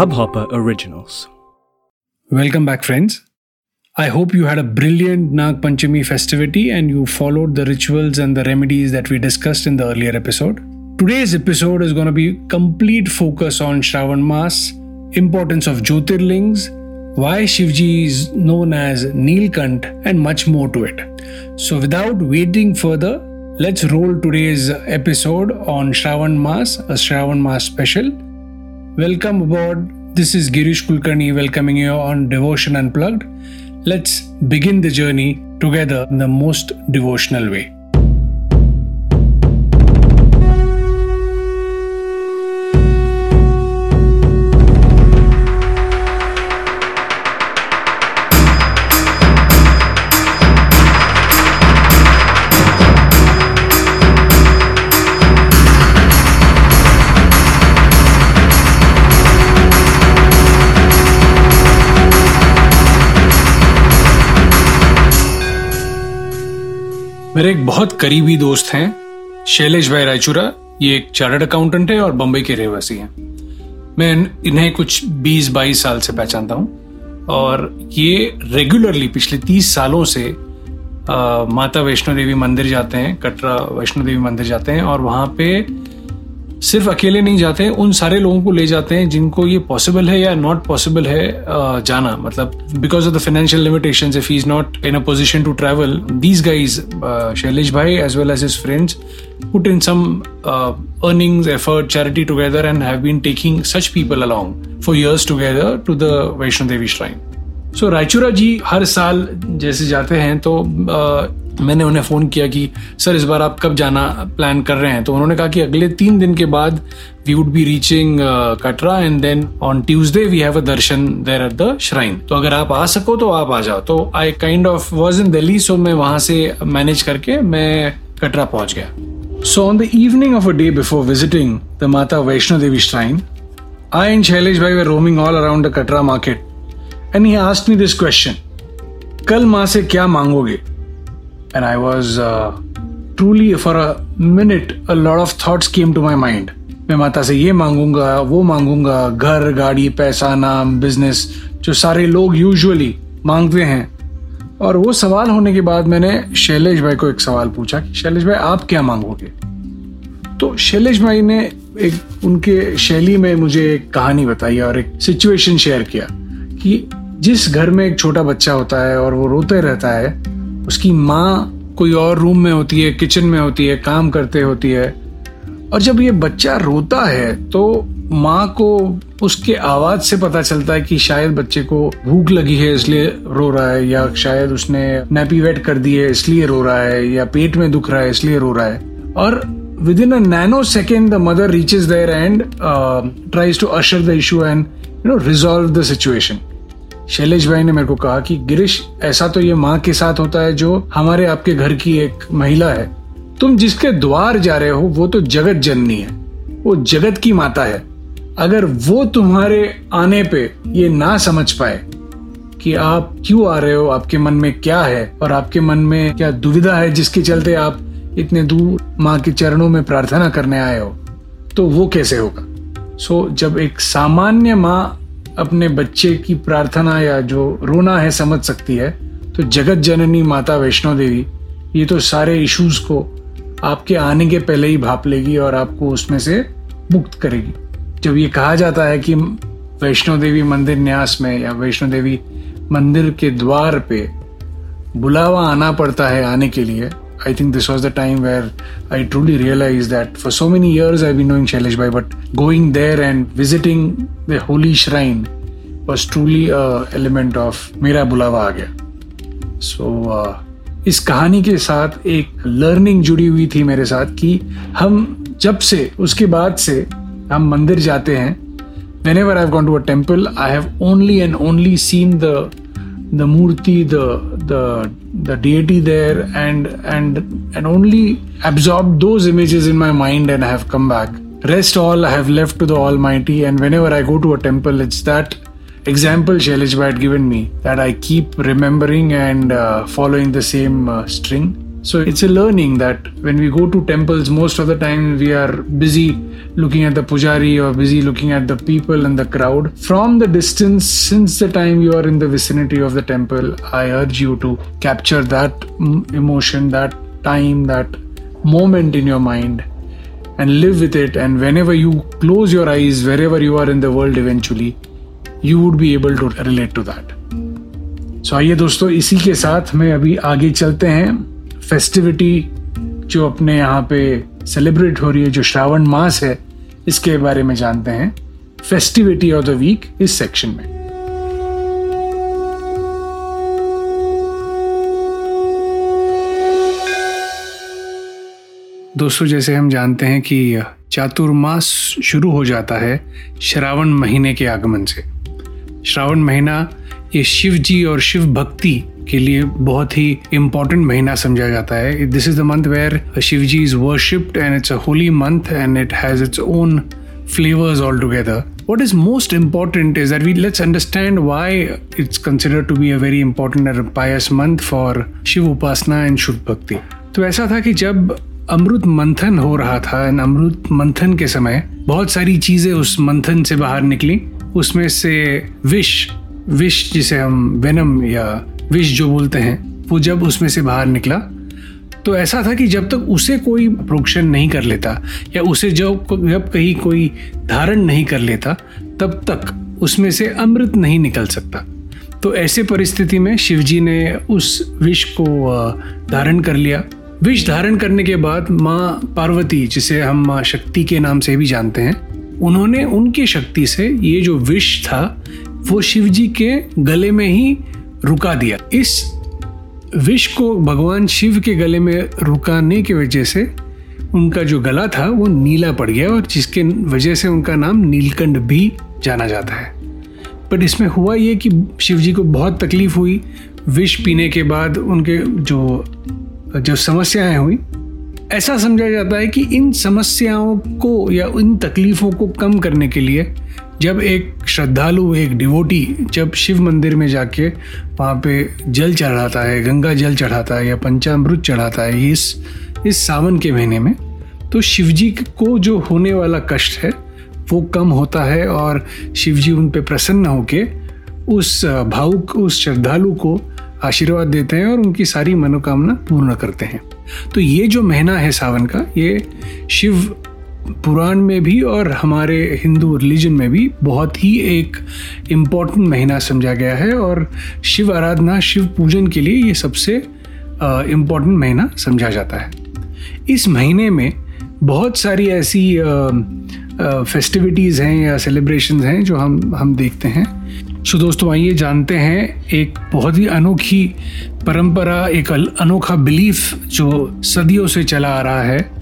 Hubhopper Originals. Welcome back, friends. I hope you had a brilliant Nag Panchami festivity and you followed the rituals and the remedies that we discussed in the earlier episode. Today's episode is going to be complete focus on Shravan Mas, importance of Jyotirlings, why Shivji is known as Neelkant, and much more to it. So, without waiting further, let's roll today's episode on Shravan Mas, a Shravan Mas special. Welcome aboard. This is Girish Kulkarni welcoming you on Devotion Unplugged. Let's begin the journey together in the most devotional way. मेरे एक बहुत करीबी दोस्त हैं शैलेश भाई रायचूरा। ये एक chartered accountant है और बम्बई के रहवासी हैं। मैं इन्हें कुछ 20-22 साल से पहचानता हूँ। और ये रेगुलरली पिछले 30 सालों से आ, माता वैष्णो देवी मंदिर जाते हैं कटरा वैष्णो देवी मंदिर जाते हैं और वहाँ पे सिर्फ़ अकेले नहीं जाते हैं उन सारे लोगों को ले जाते हैं जिनको ये पॉसिबल है या नॉट पॉसिबल है जाना। मतलब because of the financial limitations if he is not in a position to travel these guys Shailesh भाई as well as his friends put in some uh, earnings effort charity together and have been taking such people along for years to the Vaishno Devi shrine. So Raichura ji हर साल जैसे जाते हैं तो मैंने उन्हें phone किया कि, sir, इस बार आप कब जाना प्लान कर रहे हैं? तो उन्होंने कहा कि अगले तीन दिन के बाद we would be reaching Katra and then on Tuesday we have a darshan there at the shrine तो अगर आप आ सको तो आप आ जाओ। तो I kind of was in Delhi so मैं वहाँ से मैनेज करके मैं कटरा पहुँच गया। So on the evening of a day before visiting the Mata Vaishno Devi shrine I and Shailesh भाई were roaming all around the Katra market and he asked me this question कल माँ से क्या मांगोगे? And I was truly for a minute a lot of thoughts came to my mind मैं माता से ये मांगूँगा, वो मांगूँगा, घर, गाड़ी, पैसा, नाम बिज़नेस जो सारे लोग यूजुअली मांगते हैं। और वो सवाल होने के बाद मैंने शैलेश भाई को एक सवाल पूछा कि, शैलेश भाई, आप क्या मांगोगे? तो शैलेश भाई ने एक, उनके शैली में मुझे एक कहानी बताई और एक सिचुएशन शेयर किया कि जिस घर में एक छोटा बच्चा होता है और वो रोते रहता है उसकी माँ कोई और रूम में होती है किचन में होती है, काम करते होती है। और जब ये बच्चा रोता है तो माँ को उसके आवाज़ से पता चलता है कि शायद बच्चे को भूख लगी है, इसलिए रो रहा है, या शायद उसने नैपी वेट कर दी है, इसलिए रो रहा है, या पेट में दुख रहा है, इसलिए रो रहा है। और within a nano second the mother reaches there and tries to usher the issue and you know resolve the situation Shailesh भाई ने मेरे को कहा कि गिरीश ऐसा तो ये माँ के साथ होता है जो हमारे आपके घर की एक महिला है। तुम जिसके द्वार जा रहे हो वो तो जगत जननी है। वो जगत की माता है। अगर वो तुम्हारे आने पे ये ना समझ पाए कि आप क्यों आ रहे हो आपके मन में क्या है और आपके मन में क्या दुविधा है जिसके चलते आप इतने दूर माँ के चरणों में प्रार्थना करने आए हो तो वो कैसे होगा? सो so, जब एक सामान्य माँ अपने बच्चे की प्रार्थना या जो रोना है समझ सकती है तो जगत जननी माता वैष्णो देवी, ये तो सारे इश्यूज़ को आपके आने के पहले ही भाप लेगी और आपको उसमें से मुक्त करेगी। जब ये कहा जाता है कि वैष्णो देवी मंदिर न्यास में या वैष्णो देवी मंदिर के द्वार पे बुलावा आना पड़ता है आने के लिए I think this was the time where I truly realized that for so many years I've been knowing Shailesh Bhai, but going there and visiting the holy shrine was truly a element of मेरा बुलावा आ गया so, uh, इस कहानी के साथ एक learning जुड़ी हुई थी मेरे साथ कि हम जब से उसके बाद से हम मंदिर जाते हैं whenever I've gone to a temple, I have only and only seen the the murti, the the the deity there and and and only absorbed those images in my mind and I have come back. Rest all I have left to the almighty and whenever I go to a temple it's that example Shailesh had given me that I keep remembering and uh, following the same uh, string So it's a learning that when we go to temples, most of the time we are busy looking at the pujari or busy looking at the people and the crowd. From the distance, since the time you are in the vicinity of the temple, I urge you to capture that emotion, that time, that moment in your mind and live with it. And whenever you close your eyes, wherever you are in the world eventually, you would be able to relate to that. So so, आइए दोस्तों इसी के साथ में अभी आगे चलते हैं फेस्टिविटी जो अपने यहाँ पे सेलिब्रेट हो रही है, जो श्रावण मास है, इसके बारे में जानते हैं। फेस्टिविटी ऑफ़ द वीक इस सेक्शन में। दोस्तों, जैसे हम जानते हैं कि चातुर्मास शुरू हो जाता है श्रावण महीने के आगमन से। श्रावण महीना ये शिव जी और शिव भक्ति के लिए बहुत ही इम्पोर्टेंट महीना समझा जाता है। This is the month where Shiv ji is worshipped and it's a holy month and it has its own flavours all together what is most important is that we let's understand why it's consider to be a very important and pious month for Shiv Upasana and शुभ भक्ति तो ऐसा था कि जब अमृत मंथन हो रहा था एंड अमृत मंथन के समय बहुत सारी चीज़ें उस मंथन से बाहर निकली। उसमें से विश विष जिसे हम वेनम या विष जो बोलते हैं, वो जब उसमें से बाहर निकला तो ऐसा था कि जब तक उसे कोई प्रोक्शन नहीं कर लेता या उसे जब जब कहीं कोई धारण नहीं कर लेता, तब तक उसमें से अमृत नहीं निकल सकता। तो ऐसे परिस्थिति में शिवजी ने उस विष को धारण कर लिया। विष धारण करने के बाद माँ पार्वती, जिसे हम माँ शक्ति के नाम से भी जानते हैं, उन्होंने उनकी शक्ति से ये जो विष था वो शिव जी के गले में ही रुका दिया। इस विष को भगवान शिव के गले में रुकाने की वजह से उनका जो गला था, वो नीला पड़ गया और जिसके वजह से उनका नाम नीलकंठ भी जाना जाता है। पर इसमें हुआ ये कि शिव जी को बहुत तकलीफ़ हुई। विष पीने के बाद उनके जो जो समस्याएँ हुई। ऐसा समझा जाता है कि इन समस्याओं को या इन तकलीफ़ों को कम करने के लिए जब एक श्रद्धालु, एक डिवोटी जब शिव मंदिर में जाके वहाँ पे जल चढ़ाता है, गंगा जल चढ़ाता है या पंचामृत चढ़ाता है इस इस सावन के महीने में तो शिव जी को जो होने वाला कष्ट है, वो कम होता है और शिव जी उन पर प्रसन्न होके उस भावुक, उस श्रद्धालु को आशीर्वाद देते हैं और उनकी सारी मनोकामना पूर्ण करते हैं। तो ये जो महीना है सावन का, ये शिव पुराण में भी और हमारे हिंदू रिलीजन में भी बहुत ही एक इंपॉर्टेंट महीना समझा गया है और शिव आराधना, शिव पूजन के लिए ये सबसे इंपॉर्टेंट महीना समझा जाता है। इस महीने में बहुत सारी ऐसी फेस्टिविटीज़ हैं या सेलिब्रेशन हैं जो हम हम देखते हैं। सो दोस्तों, आइए जानते हैं एक बहुत ही अनोखी परंपरा, एक अनोखा बिलीफ जो सदियों से चला आ रहा है।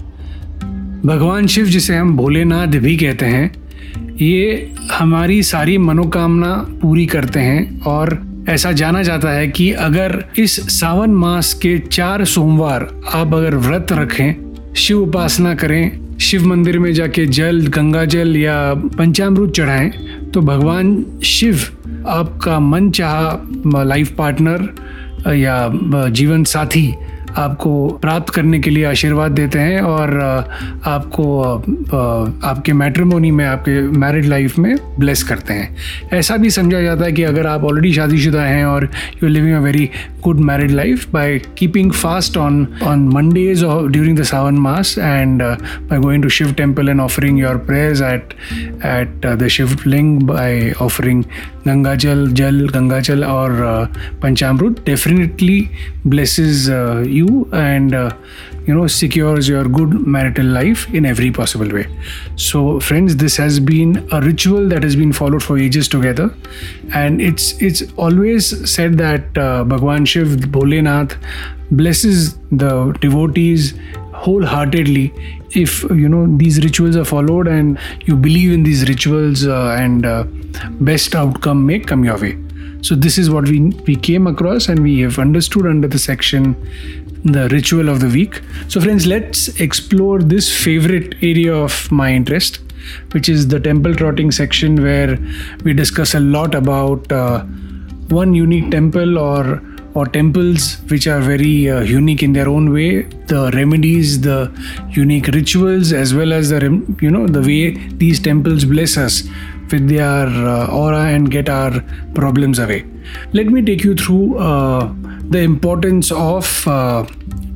भगवान शिव जिसे हम भोलेनाथ भी कहते हैं, ये हमारी सारी मनोकामना पूरी करते हैं और ऐसा जाना जाता है कि अगर इस सावन मास के चार सोमवार आप अगर व्रत रखें, शिव उपासना करें, शिव मंदिर में जाके जल, गंगा जल या पंचामृत चढ़ाएँ तो भगवान शिव आपका मन चाह लाइफ पार्टनर या जीवन साथी आपको प्राप्त करने के लिए आशीर्वाद देते हैं और आपको आपके मैट्रिमोनी में, आपके मैरिड लाइफ में ब्लेस करते हैं। ऐसा भी समझा जाता है कि अगर आप ऑलरेडी शादीशुदा हैं और you living a very good married life by keeping fast on on Mondays during the Sawan mass and by going to Shiv temple and offering your prayers at at the Shivling by offering Ganga jal jal Ganga jal और पंचामृत definitely blesses you and uh, you know secures your good marital life in every possible way. So friends this has been a ritual that has been followed for ages together. And it's it's always said that uh, bhagwan shiv bholenath blesses the devotees wholeheartedly if you know these rituals are followed and you believe in these rituals uh, and uh, best outcome may come your way. So this is what we we came across and we have understood under the section the ritual of the week. So friends, let's explore this favorite area of my interest, which is the temple trotting section where we discuss a lot about uh, one unique temple or or temples which are very uh, unique in their own way the remedies the unique rituals as well as the you know the way these temples bless us with their uh, aura and get our problems away let me take you through uh, the importance of uh,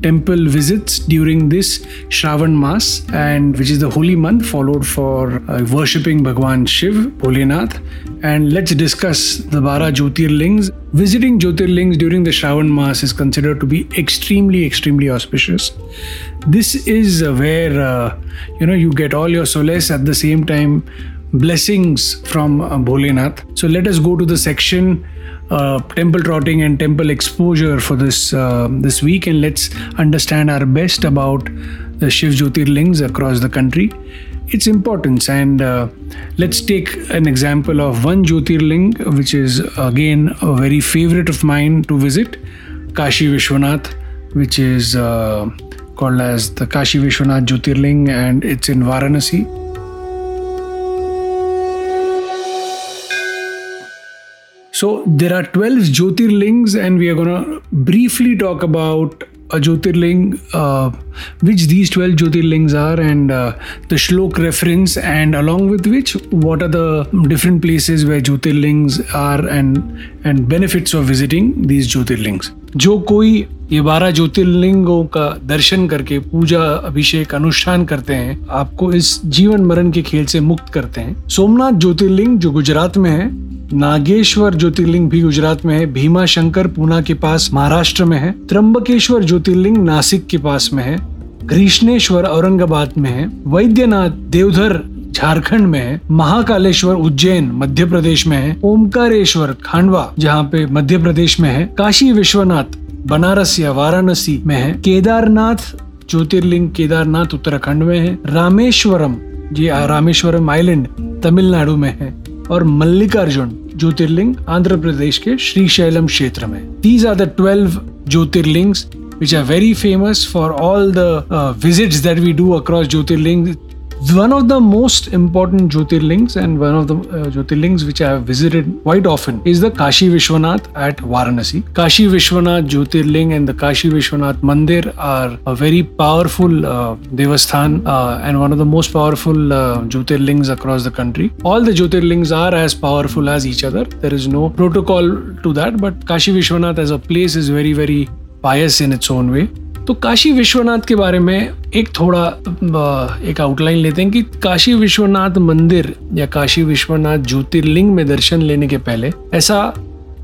temple visits during this Shravan Mas, and which is the holy month followed for uh, worshipping Bhagwan Shiv, Bholenath. And let's discuss the Bara Jyotirlings. Visiting Jyotirlings during the Shravan Mas is considered to be extremely, extremely auspicious. This is uh, where uh, you know you get all your solace at the same time blessings from uh, Bholenath. So let us go to the section uh, temple trotting and temple exposure for this uh, this week, and let's understand our best about the Shiv Jyotirlings across the country, its importance, and uh, let's take an example of one Jyotirling, which is again a very favorite of mine to visit, Kashi Vishwanath, which is uh, called as the Kashi Vishwanath Jyotirling, and it's in Varanasi. So there are twelve jyotirlingas and we are gonna briefly talk about a jyotirlinga which these twelve jyotirlingas are and the shloka reference and along with which what are the different places where jyotirlingas are and and benefits of visiting these jyotirlingas जो कोई ये बारह ज्योतिर्लिंगों का दर्शन करके पूजा, अभिषेक, अनुष्ठान करते हैं, आपको इस जीवन मरण के खेल से मुक्त करते हैं। सोमनाथ ज्योतिर्लिंग जो गुजरात में है नागेश्वर ज्योतिर्लिंग भी गुजरात में है भीमा शंकर पूना के पास महाराष्ट्र में है त्र्यंबकेश्वर ज्योतिर्लिंग नासिक के पास में है कृष्णेश्वर औरंगाबाद में है वैद्यनाथ देवधर झारखंड में है महाकालेश्वर उज्जैन मध्य प्रदेश में है ओमकारेश्वर खांडवा जहाँ पे मध्य प्रदेश में है काशी विश्वनाथ बनारस या वाराणसी में है केदारनाथ ज्योतिर्लिंग केदारनाथ उत्तराखंड में है रामेश्वरम जी रामेश्वरम आइलैंड तमिलनाडु में है और मल्लिकार्जुन ज्योतिर्लिंग आंध्र प्रदेश के श्री शैलम क्षेत्र में। These are the twelve jyotirlingas which are very famous for all the visits that we do across jyotirlinga one of the most important Jyotirlings and one of the uh, Jyotirlings which I have visited quite often is the Kashi Vishwanath at Varanasi. Kashi Vishwanath Jyotirling and the Kashi Vishwanath Mandir are a very powerful uh, devasthan uh, and one of the most powerful uh, Jyotirlings across the country. All the Jyotirlings are as powerful as each other. There is no protocol to that, but Kashi Vishwanath as a place is very, very pious in its own way. तो काशी विश्वनाथ के बारे में एक थोड़ा एक outline लेते हैं कि काशी विश्वनाथ मंदिर या काशी विश्वनाथ ज्योतिर्लिंग में दर्शन लेने के पहले ऐसा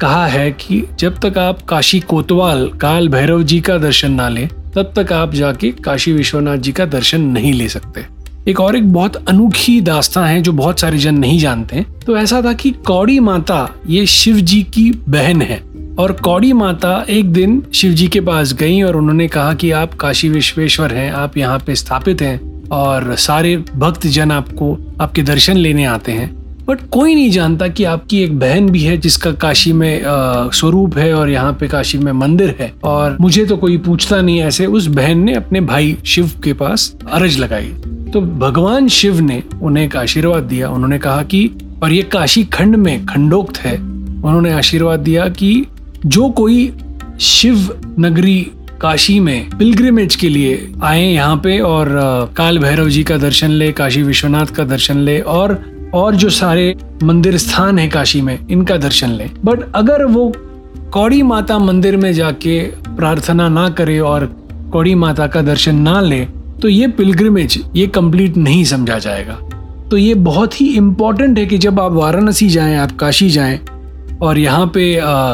कहा है कि जब तक आप काशी कोतवाल, काल भैरव जी का दर्शन ना लें, तब तक आप जाके काशी विश्वनाथ जी का दर्शन नहीं ले सकते। एक और एक बहुत अनोखी दास्ता है जो बहुत सारे जन नहीं जानते तो ऐसा था कि कौड़ी माता, ये शिव जी की बहन है। और कौड़ी माता एक दिन शिव जी के पास गई और उन्होंने कहा कि आप काशी विश्वेश्वर हैं, आप यहाँ पे स्थापित हैं और सारे भक्त जन आपको, आपके दर्शन लेने आते हैं। बट कोई नहीं जानता कि आपकी एक बहन भी है जिसका काशी में स्वरूप है और यहाँ पे काशी में मंदिर है। और मुझे तो कोई पूछता नहीं, ऐसे उस बहन ने अपने भाई शिव के पास अरज लगाई। तो भगवान शिव ने उन्हें एक आशीर्वाद दिया। उन्होंने कहा कि, और ये काशी खंड में खंडोक्त है। उन्होंने आशीर्वाद दिया कि जो कोई शिव नगरी काशी में पिलग्रिमेज के लिए आए यहाँ पे और काल भैरव जी का दर्शन ले, काशी विश्वनाथ का दर्शन ले और और जो सारे मंदिर स्थान है काशी में, इनका दर्शन ले। बट अगर वो कौड़ी माता मंदिर में जाके प्रार्थना ना करे और कौड़ी माता का दर्शन ना ले तो ये पिलग्रिमेज ये कंप्लीट नहीं समझा जाएगा। तो ये बहुत ही इम्पोर्टेंट है कि जब आप वाराणसी जाएँ, आप काशी जाएँ और यहाँ पे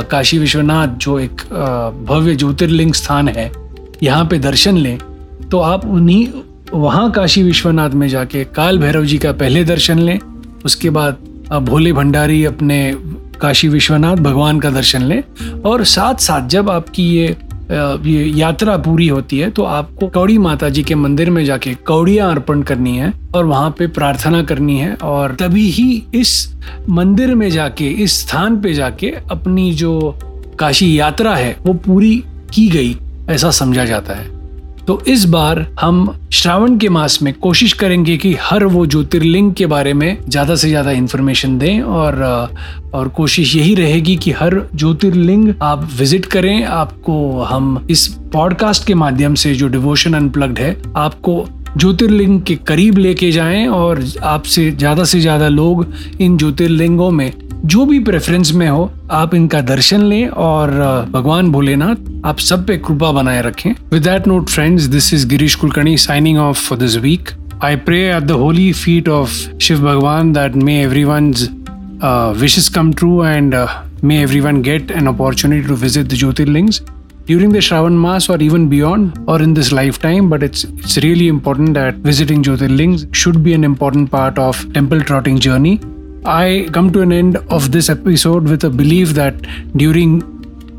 काशी विश्वनाथ जो एक भव्य ज्योतिर्लिंग स्थान है, यहाँ पे दर्शन लें तो आप उन्हीं, वहाँ काशी विश्वनाथ में जाके काल भैरव जी का पहले दर्शन लें, उसके बाद भोले भंडारी अपने काशी विश्वनाथ भगवान का दर्शन लें, और साथ साथ जब आपकी ये ये यात्रा पूरी होती है तो आपको कौड़ी माता जी के मंदिर में जाके कौड़िया अर्पण करनी है और वहाँ पे प्रार्थना करनी है और तभी ही इस मंदिर में जाके, इस स्थान पे जाके अपनी जो काशी यात्रा है, वो पूरी की गई, ऐसा समझा जाता है। तो इस बार हम श्रावण के मास में कोशिश करेंगे कि हर वो ज्योतिर्लिंग के बारे में ज़्यादा से ज़्यादा इन्फॉर्मेशन दें और और कोशिश यही रहेगी कि हर ज्योतिर्लिंग आप विज़िट करें। आपको हम इस पॉडकास्ट के माध्यम से जो डिवोशन अनप्लग्ड है, आपको ज्योतिर्लिंग के करीब लेके जाएँ और आपसे ज़्यादा से ज़्यादा लोग इन ज्योतिर्लिंगों में जो भी प्रेफरेंस में हो आप इनका दर्शन लें और भगवान भोलेनाथ आप सब पे कृपा बनाए रखें with that note friends this is Girish Kulkarni signing off for this week I pray at the holy feet of Shiv Bhagwan that may everyone's uh, wishes come true and uh, may everyone get an opportunity to visit the Jyotirlings during the Shravan Mass or even beyond or in this lifetime. But it's it's really important that visiting Jyotirlings should be an important part of temple trotting journey. I come to an end of this episode with a belief that during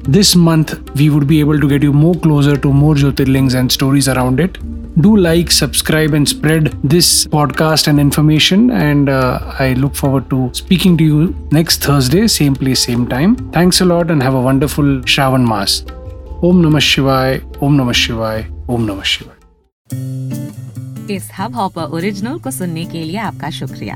this month we would be able to get you more closer to more Jyotirlings and stories around it. Do like, subscribe, and spread this podcast and information. And uh, I look forward to speaking to you next Thursday, same place, same time. Thanks a lot and have a wonderful Shravan Mass. Om Namah Shivaya, Om Namah Shivaya, Om Namah Shivaya. इस Hubhopper original को सुनने के लिए आपका शुक्रिया